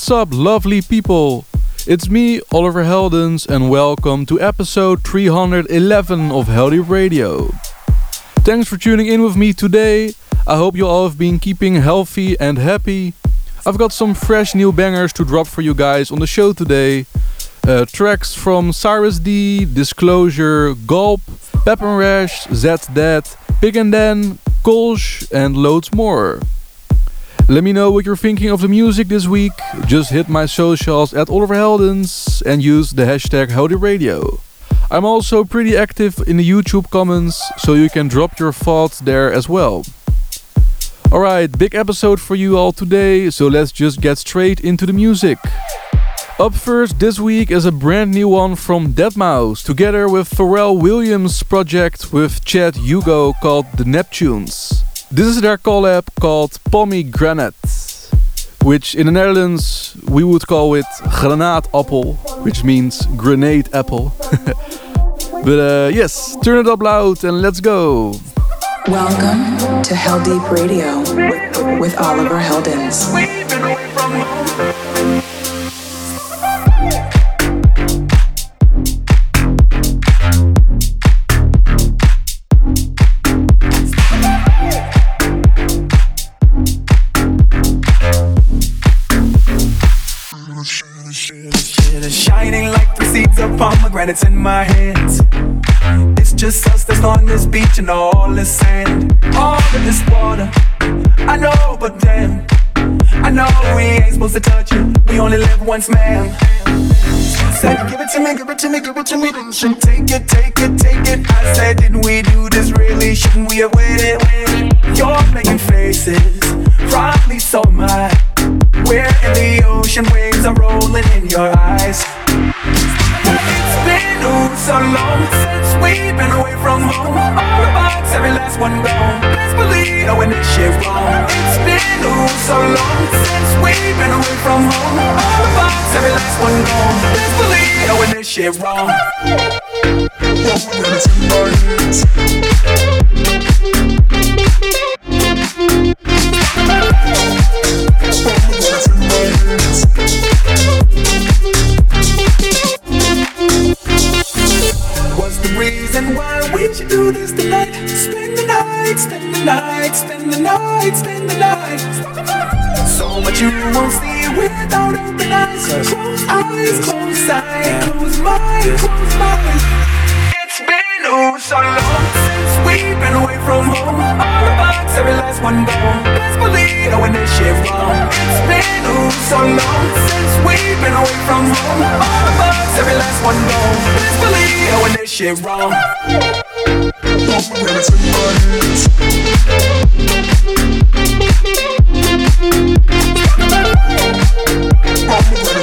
What's up, lovely people? It's me, Oliver Heldens, and welcome to episode 311 of Heldeep Radio. Thanks for tuning in with me today. I hope you all have been keeping healthy and happy. I've got some fresh new bangers to drop for you guys on the show today. Uh, tracks from Cirez D, Disclosure, GAWP, Pepper Rash, Zeds Dead, Pig and Dan, Kölsch, and loads more. Let me know what you're thinking of the music this week. Just hit my socials at Oliver Heldens and use the hashtag HeldeepRadio. I'm also pretty active in the YouTube comments, so you can drop your thoughts there as well. Alright, big episode for you all today, so let's just get straight into the music. Up first this week is a brand new one from Deadmau5, together with Pharrell Williams' project with Chad Hugo called The Neptunes. This is their collab called Pomegranate, which in the Netherlands we would call it granaatappel, which means grenade apple. but uh, yes, turn it up loud and let's go. Welcome to Heldeep Radio with, with Oliver Heldens. Pomegranates in my hands. It's just us that's on this beach and all this sand, all of this water. I know, but damn, I know we ain't supposed to touch it. We only live once, man. Said, give it to me, give it to me, give it to me. She take it, take it, take it. I said, didn't we do this really? Shouldn't we have waited? You're making faces, probably so I. We're in the ocean, waves are rolling in your eyes. It's been ooh, so long since we've been away from home. All the bugs, every last one gone. Best believe when this shit wrong. It's been ooh, so long since we've been away from home. All the bugs, every last one gone. Best believe when this shit wrong. Pomegranates in my hands. Reason why we should do this tonight? Spend the night, spend the night, spend the night, spend the night. So much you won't see without open eyes. Close eyes, close eyes, close mind, close mind. Oh so long since we've been away from home. All the bugs, every last one gone. Best believe when this shit wrong. It's been oh so long since we've been away from home. All the bugs, every last one gone. Best believe when this shit wrong. Pomegranates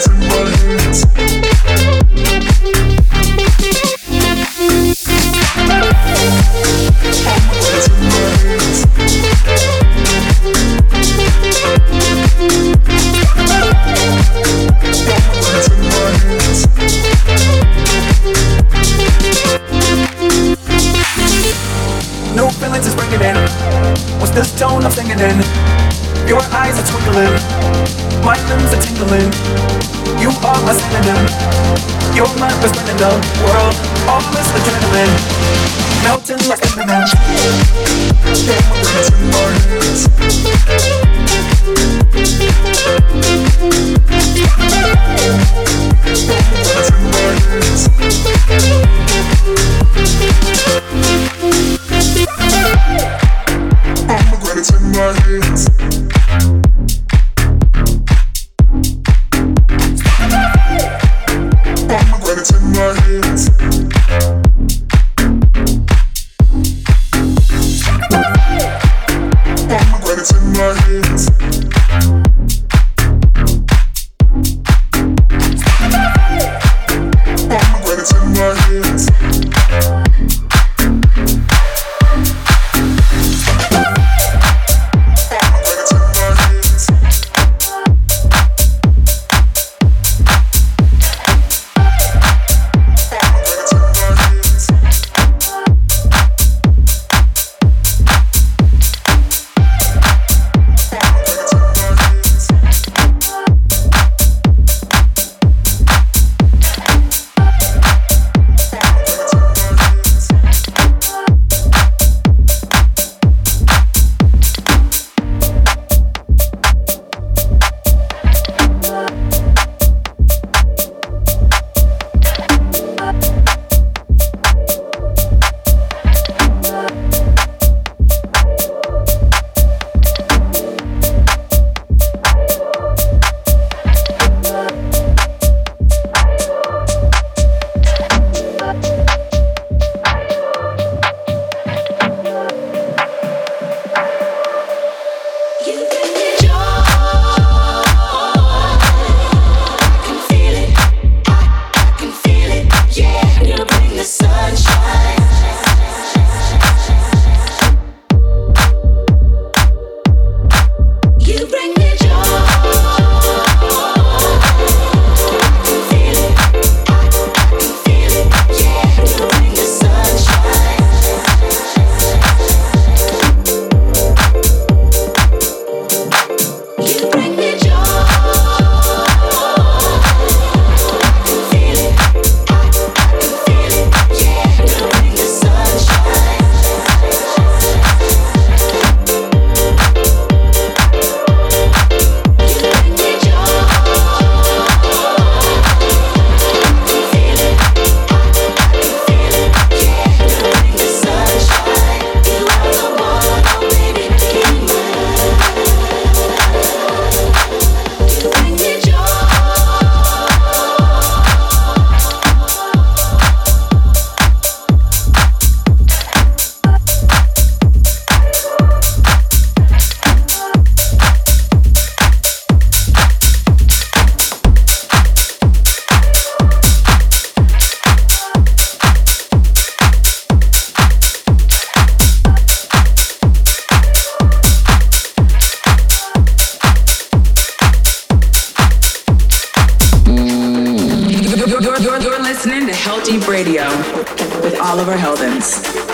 Heldeep Radio with Oliver Heldens.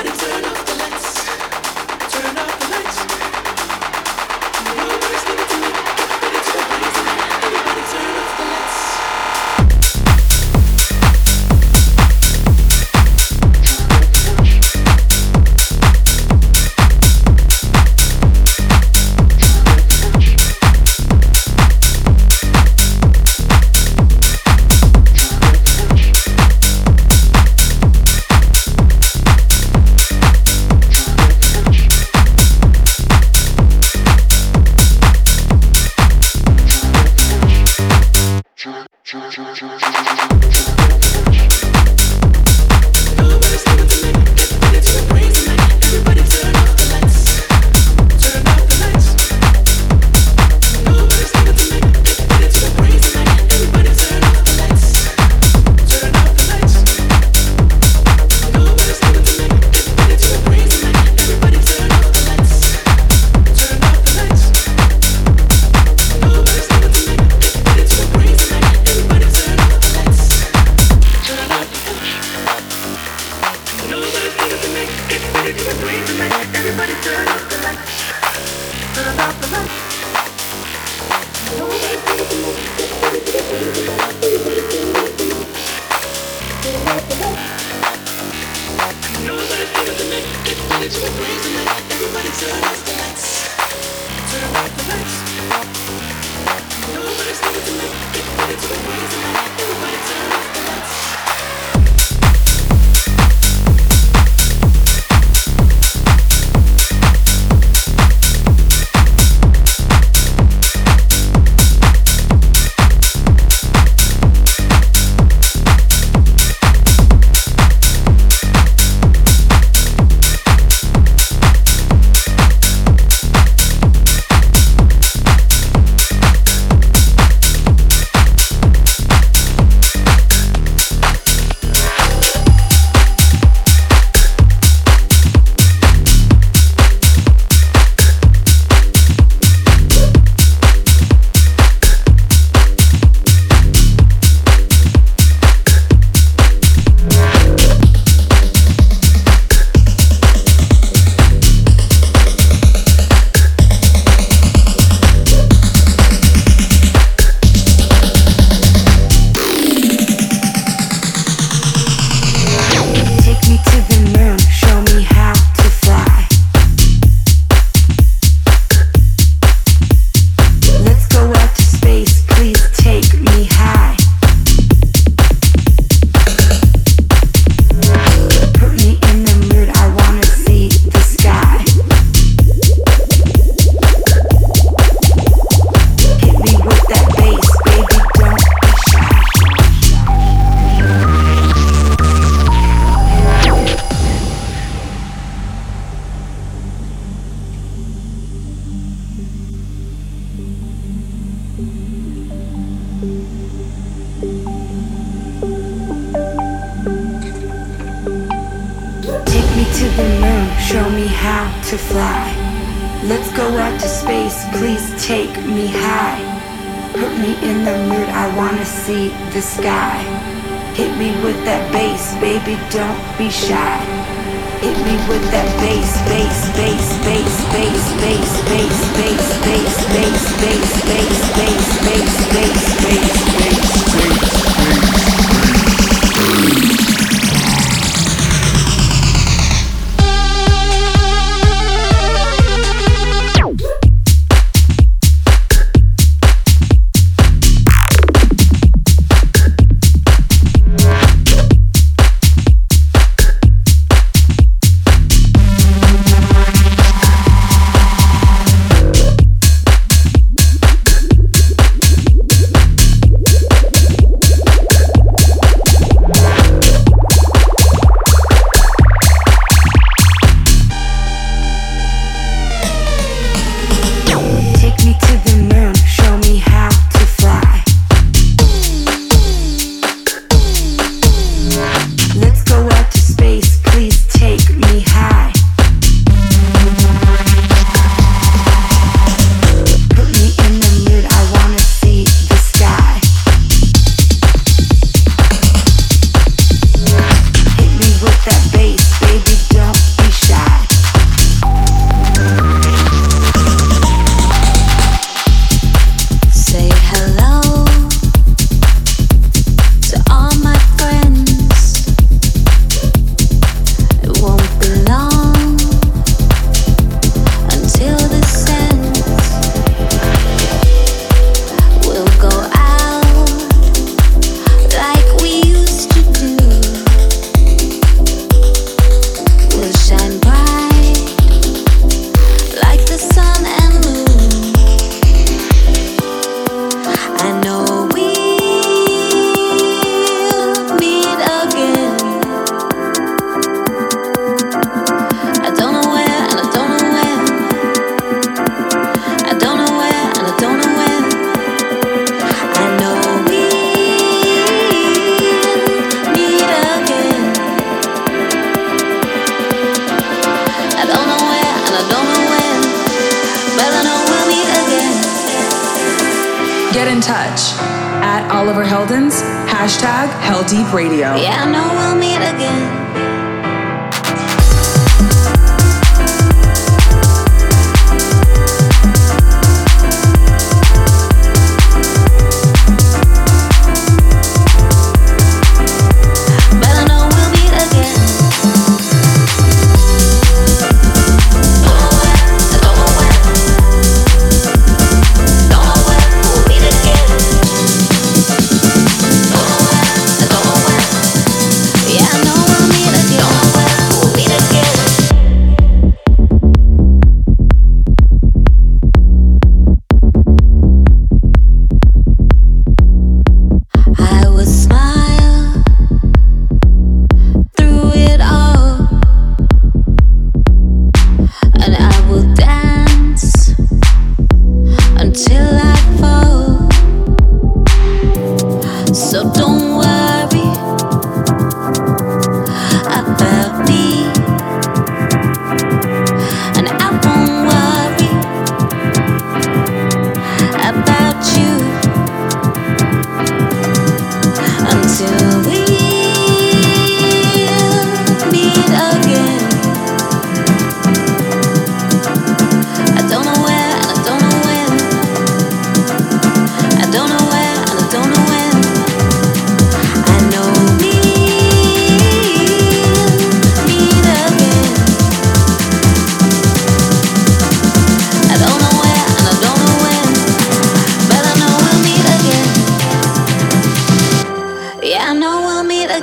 Touch at Oliver Heldens, hashtag Heldeep Radio. Yeah, I know we'll meet again.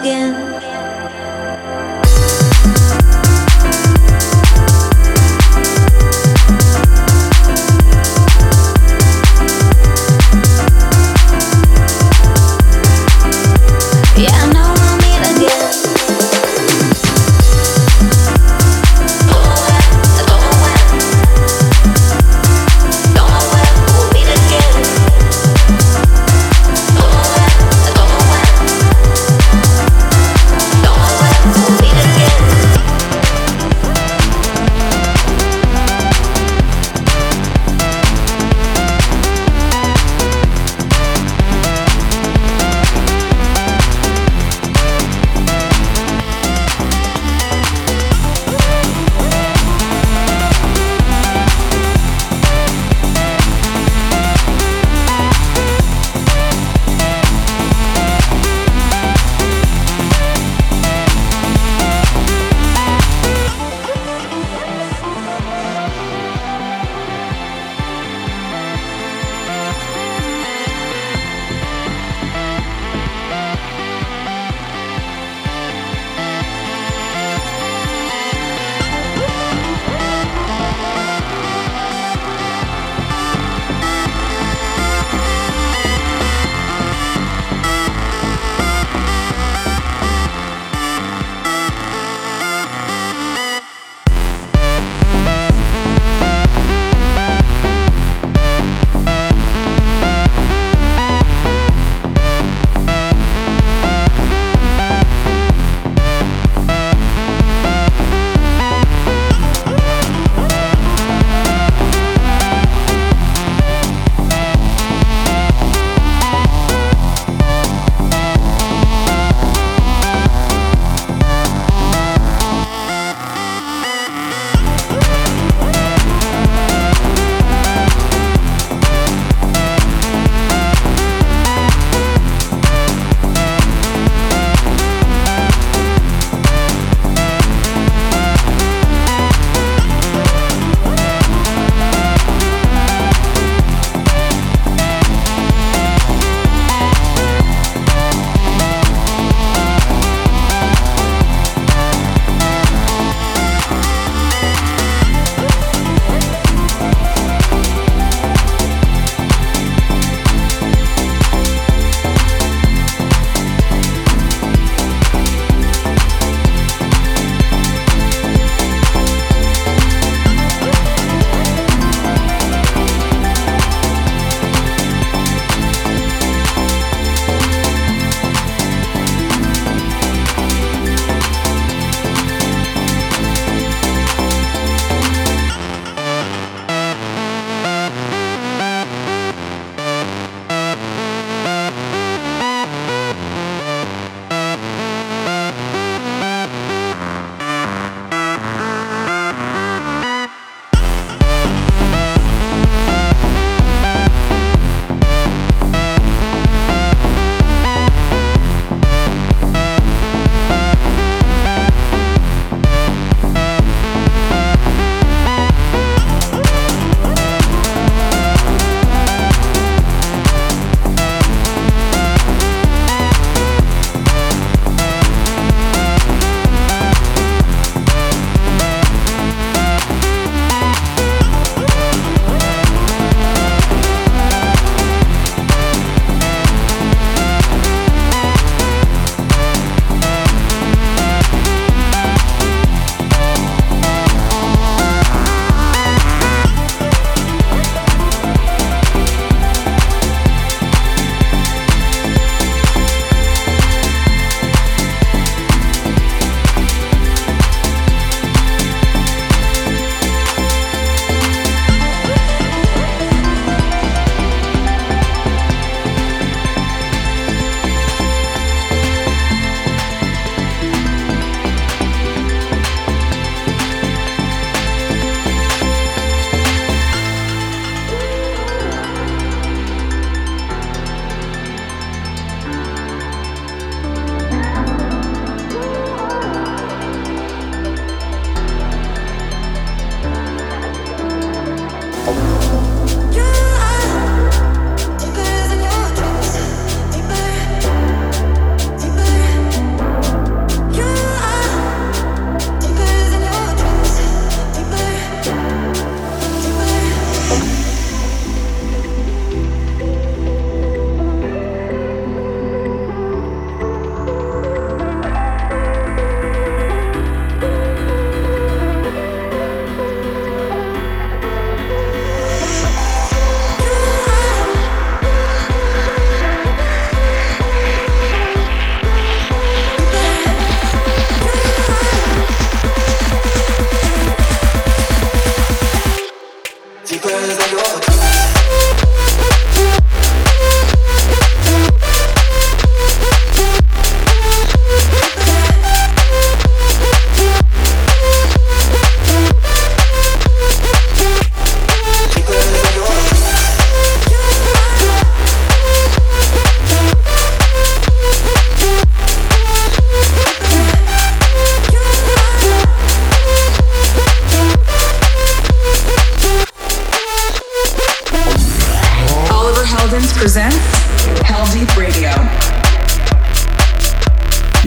again.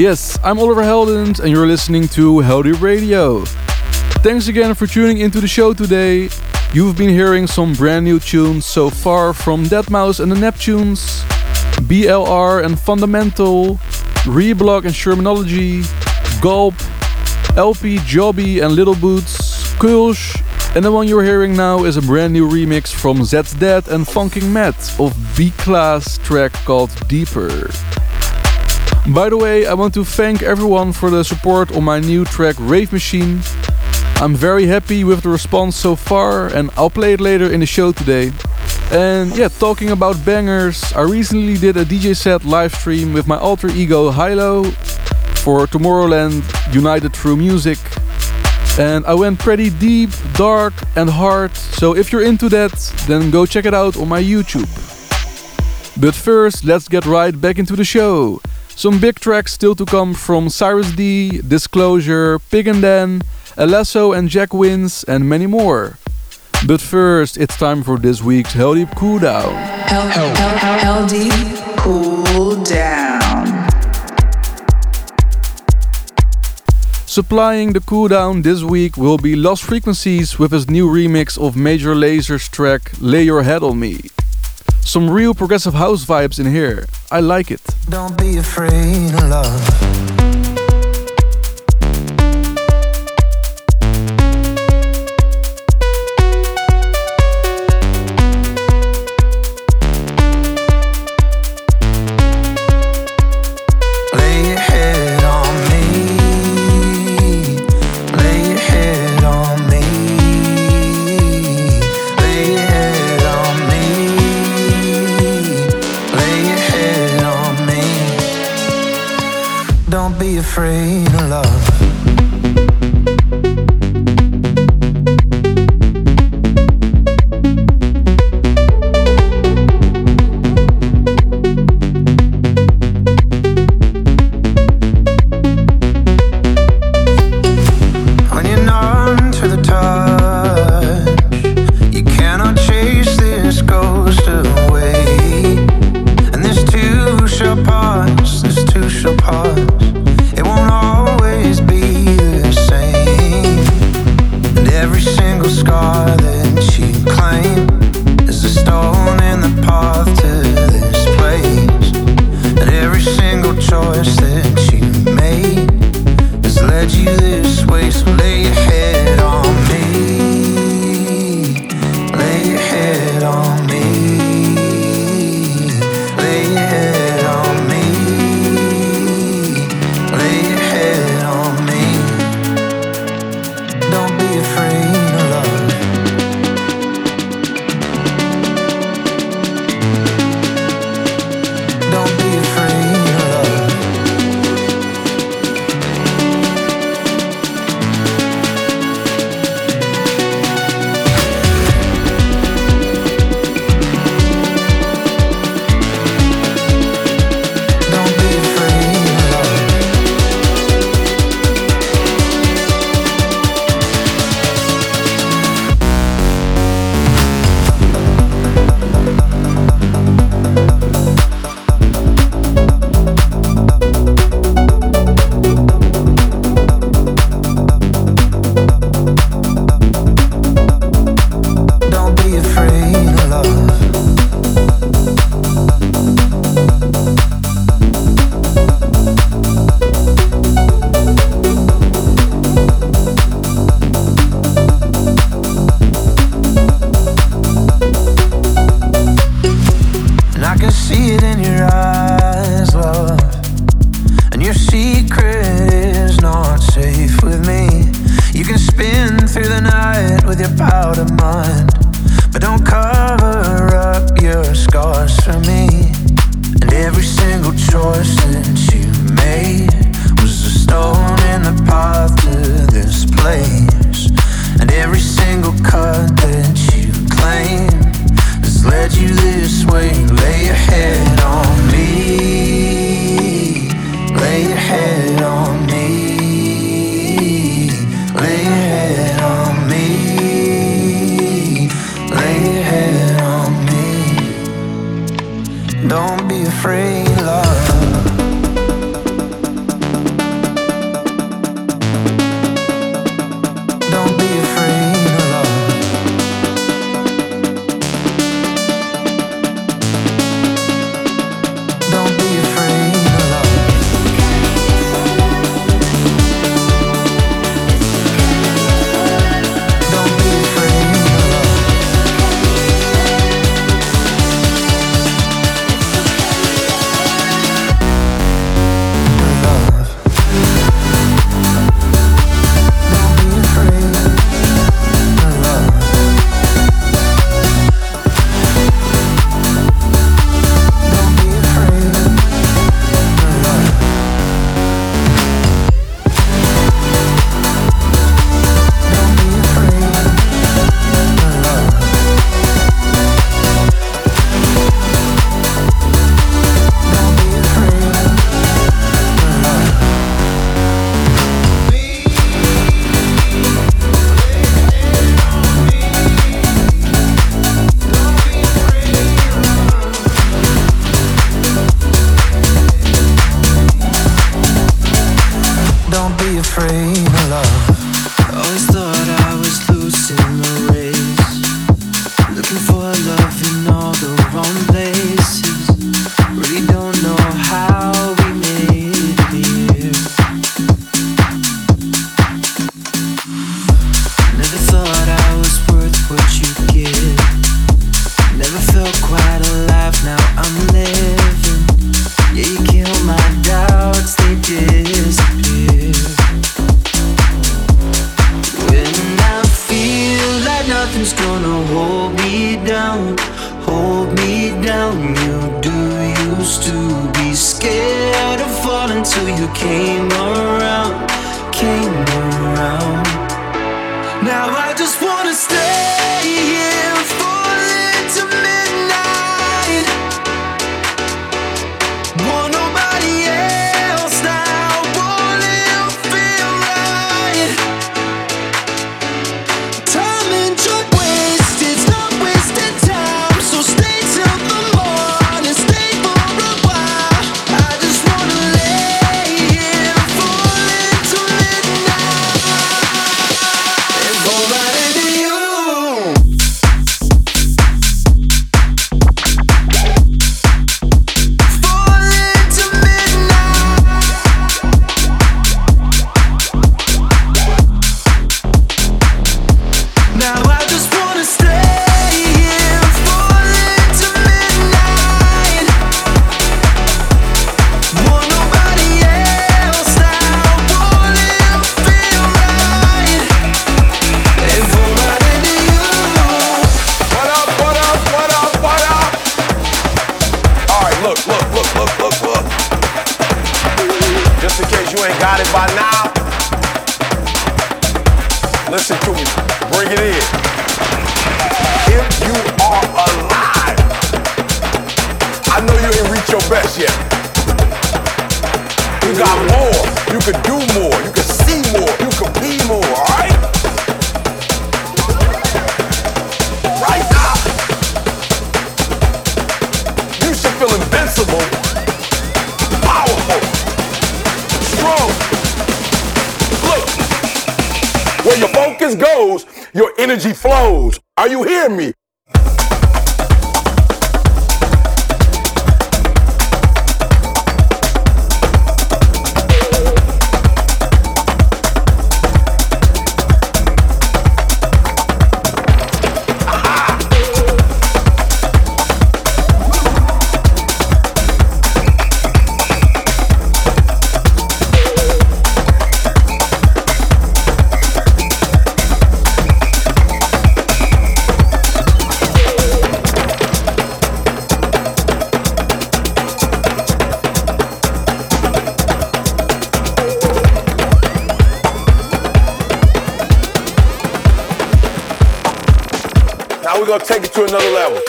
Yes, I'm Oliver Heldens and you're listening to Heldeep Radio. Thanks again for tuning into the show today. You've been hearing some brand new tunes so far from Deadmau5 and the Neptunes, BLR and Fundamental, Reblok and Shermanology, Gulp, LP Giobbi and Little Boots, Kölsch, and the one you're hearing now is a brand new remix from Zeds Dead and Funking Matt of B Class track called Deeper. By the way, I want to thank everyone for the support on my new track Rave Machine. I'm very happy with the response so far and I'll play it later in the show today. And yeah, talking about bangers, I recently did a DJ set live stream with my alter ego HI-LO for Tomorrowland United Through Music. And I went pretty deep, dark, and hard, so if you're into that, then go check it out on my YouTube. But first, let's get right back into the show. Some big tracks still to come from Cirez D, Disclosure, Pig and Dan, Alesso and Jack Wins, and many more. But first, it's time for this week's Heldeep Cooldown. Hell, hell, hell, hell, hell deep. Cool down. Supplying the cool down this week will be Lost Frequencies with his new remix of Major Lazer's track Lay Your Head on Me. Some real progressive house vibes in here. I like it. Don't be afraid love. Now we're gonna take it to another level.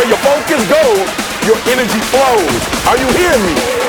Where your focus goes, your energy flows. Are you hearing me?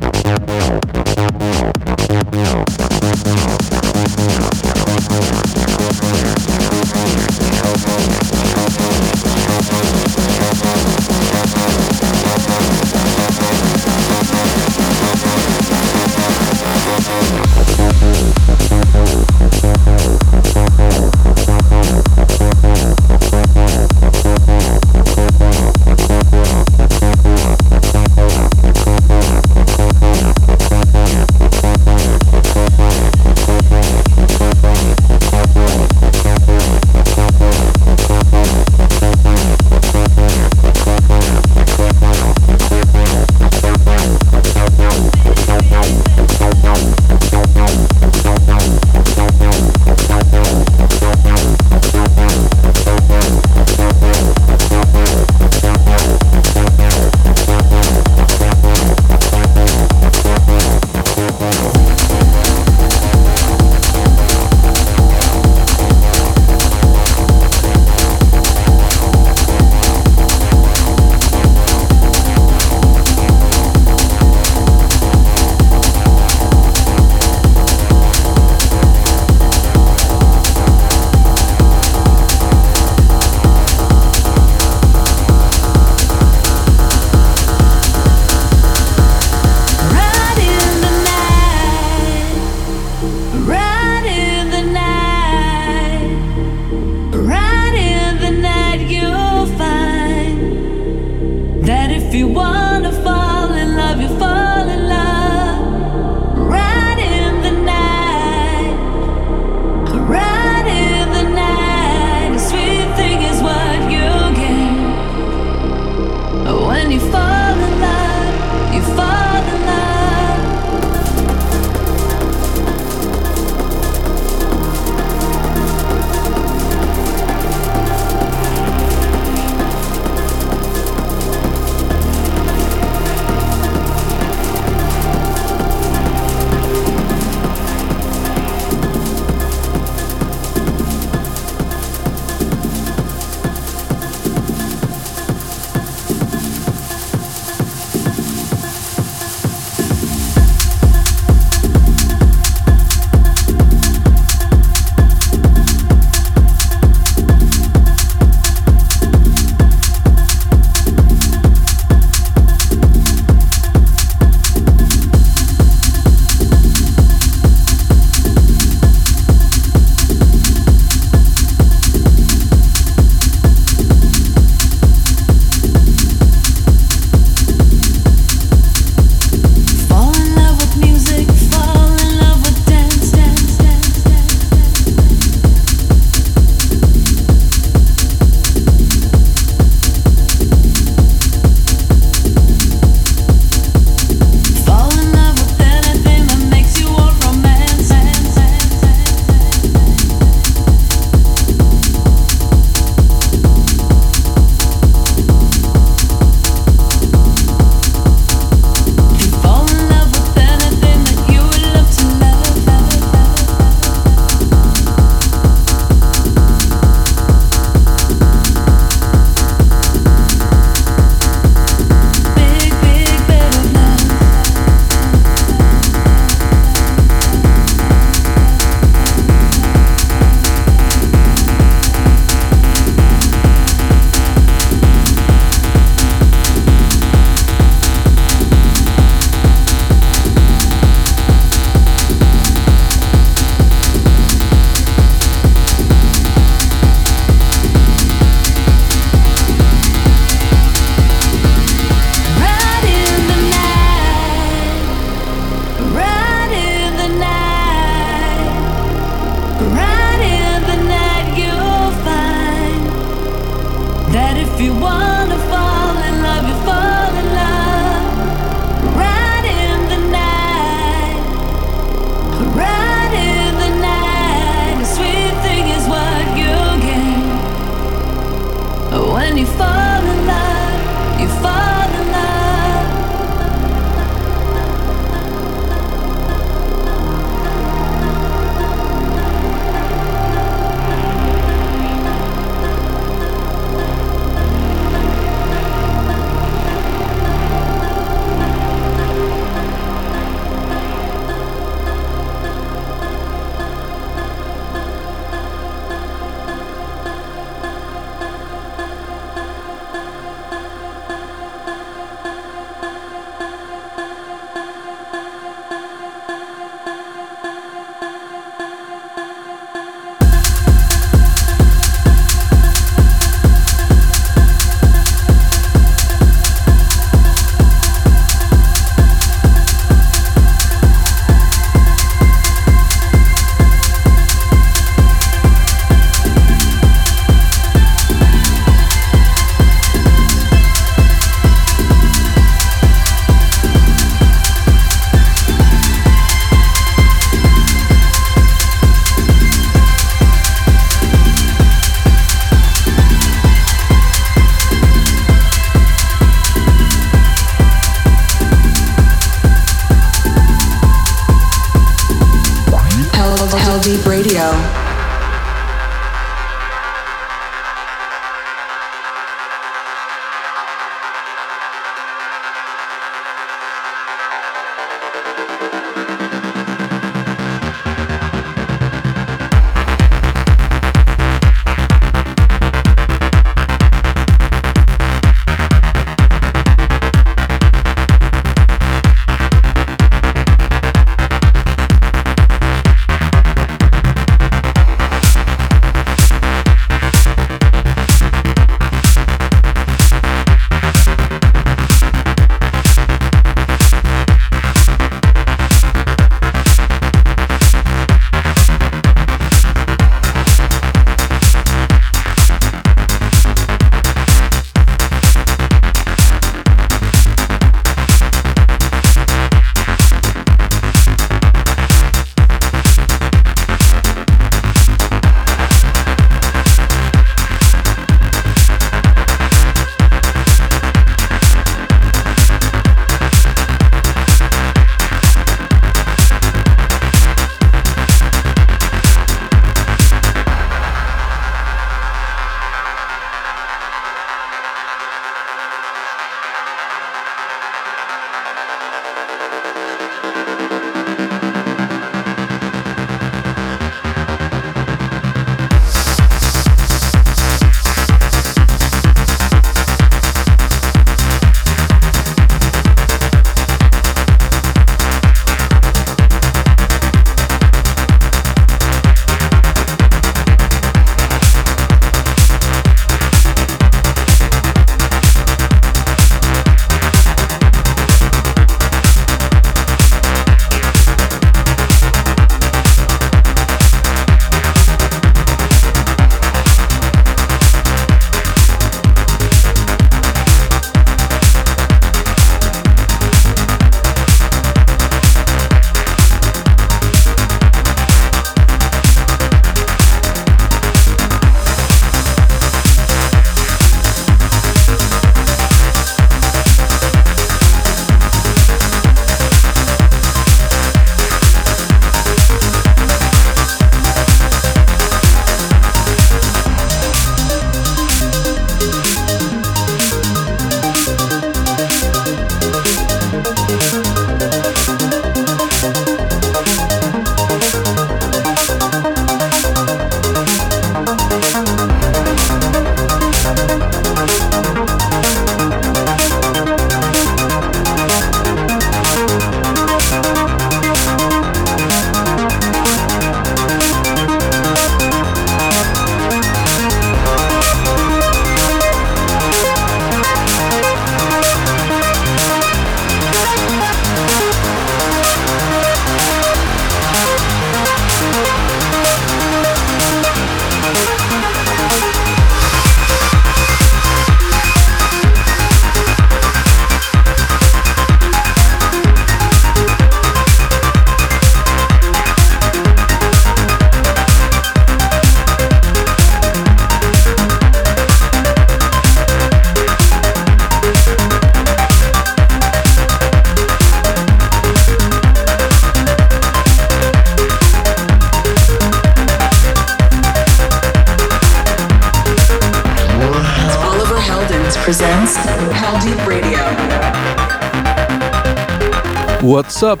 Up?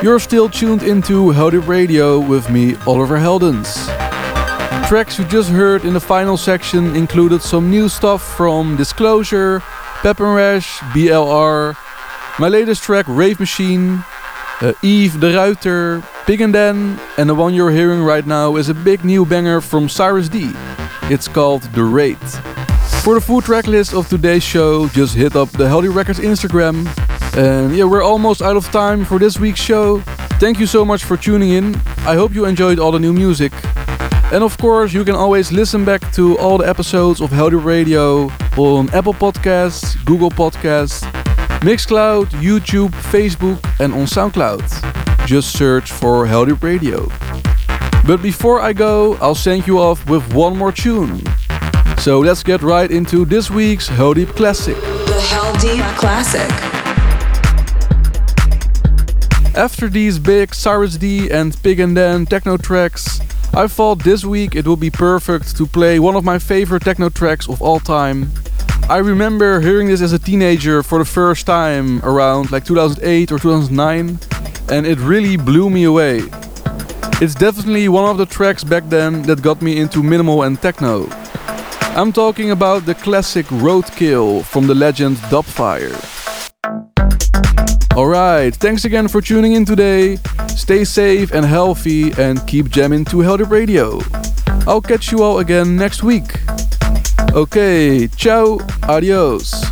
You're still tuned into Heldeep Radio with me, Oliver Heldens. Tracks you just heard in the final section included some new stuff from Disclosure, Pep and Rash, BLR, my latest track Rave Machine, uh, Eve de Ruiter, Pig and Dan, and the one you're hearing right now is a big new banger from Cirez D. It's called The Raid. For the full track list of today's show, just hit up the Heldeep Records Instagram and yeah, we're almost out of time for this week's show. Thank you so much for tuning in. I hope you enjoyed all the new music. And of course, you can always listen back to all the episodes of Heldeep Radio on Apple Podcasts, Google Podcasts, Mixcloud, YouTube, Facebook, and on SoundCloud. Just search for Heldeep Radio. But before I go, I'll send you off with one more tune. So let's get right into this week's Heldeep Classic. The Heldeep Classic. After these big Cirez D and Pig and Dan techno tracks, I thought this week it would be perfect to play one of my favorite techno tracks of all time. I remember hearing this as a teenager for the first time around like 2008 or 2009, and it really blew me away. It's definitely one of the tracks back then that got me into minimal and techno. I'm talking about the classic Roadkill from the legend Dubfire. Alright, thanks again for tuning in today. Stay safe and healthy and keep jamming to Heldeep Radio. I'll catch you all again next week. Okay, ciao, adios.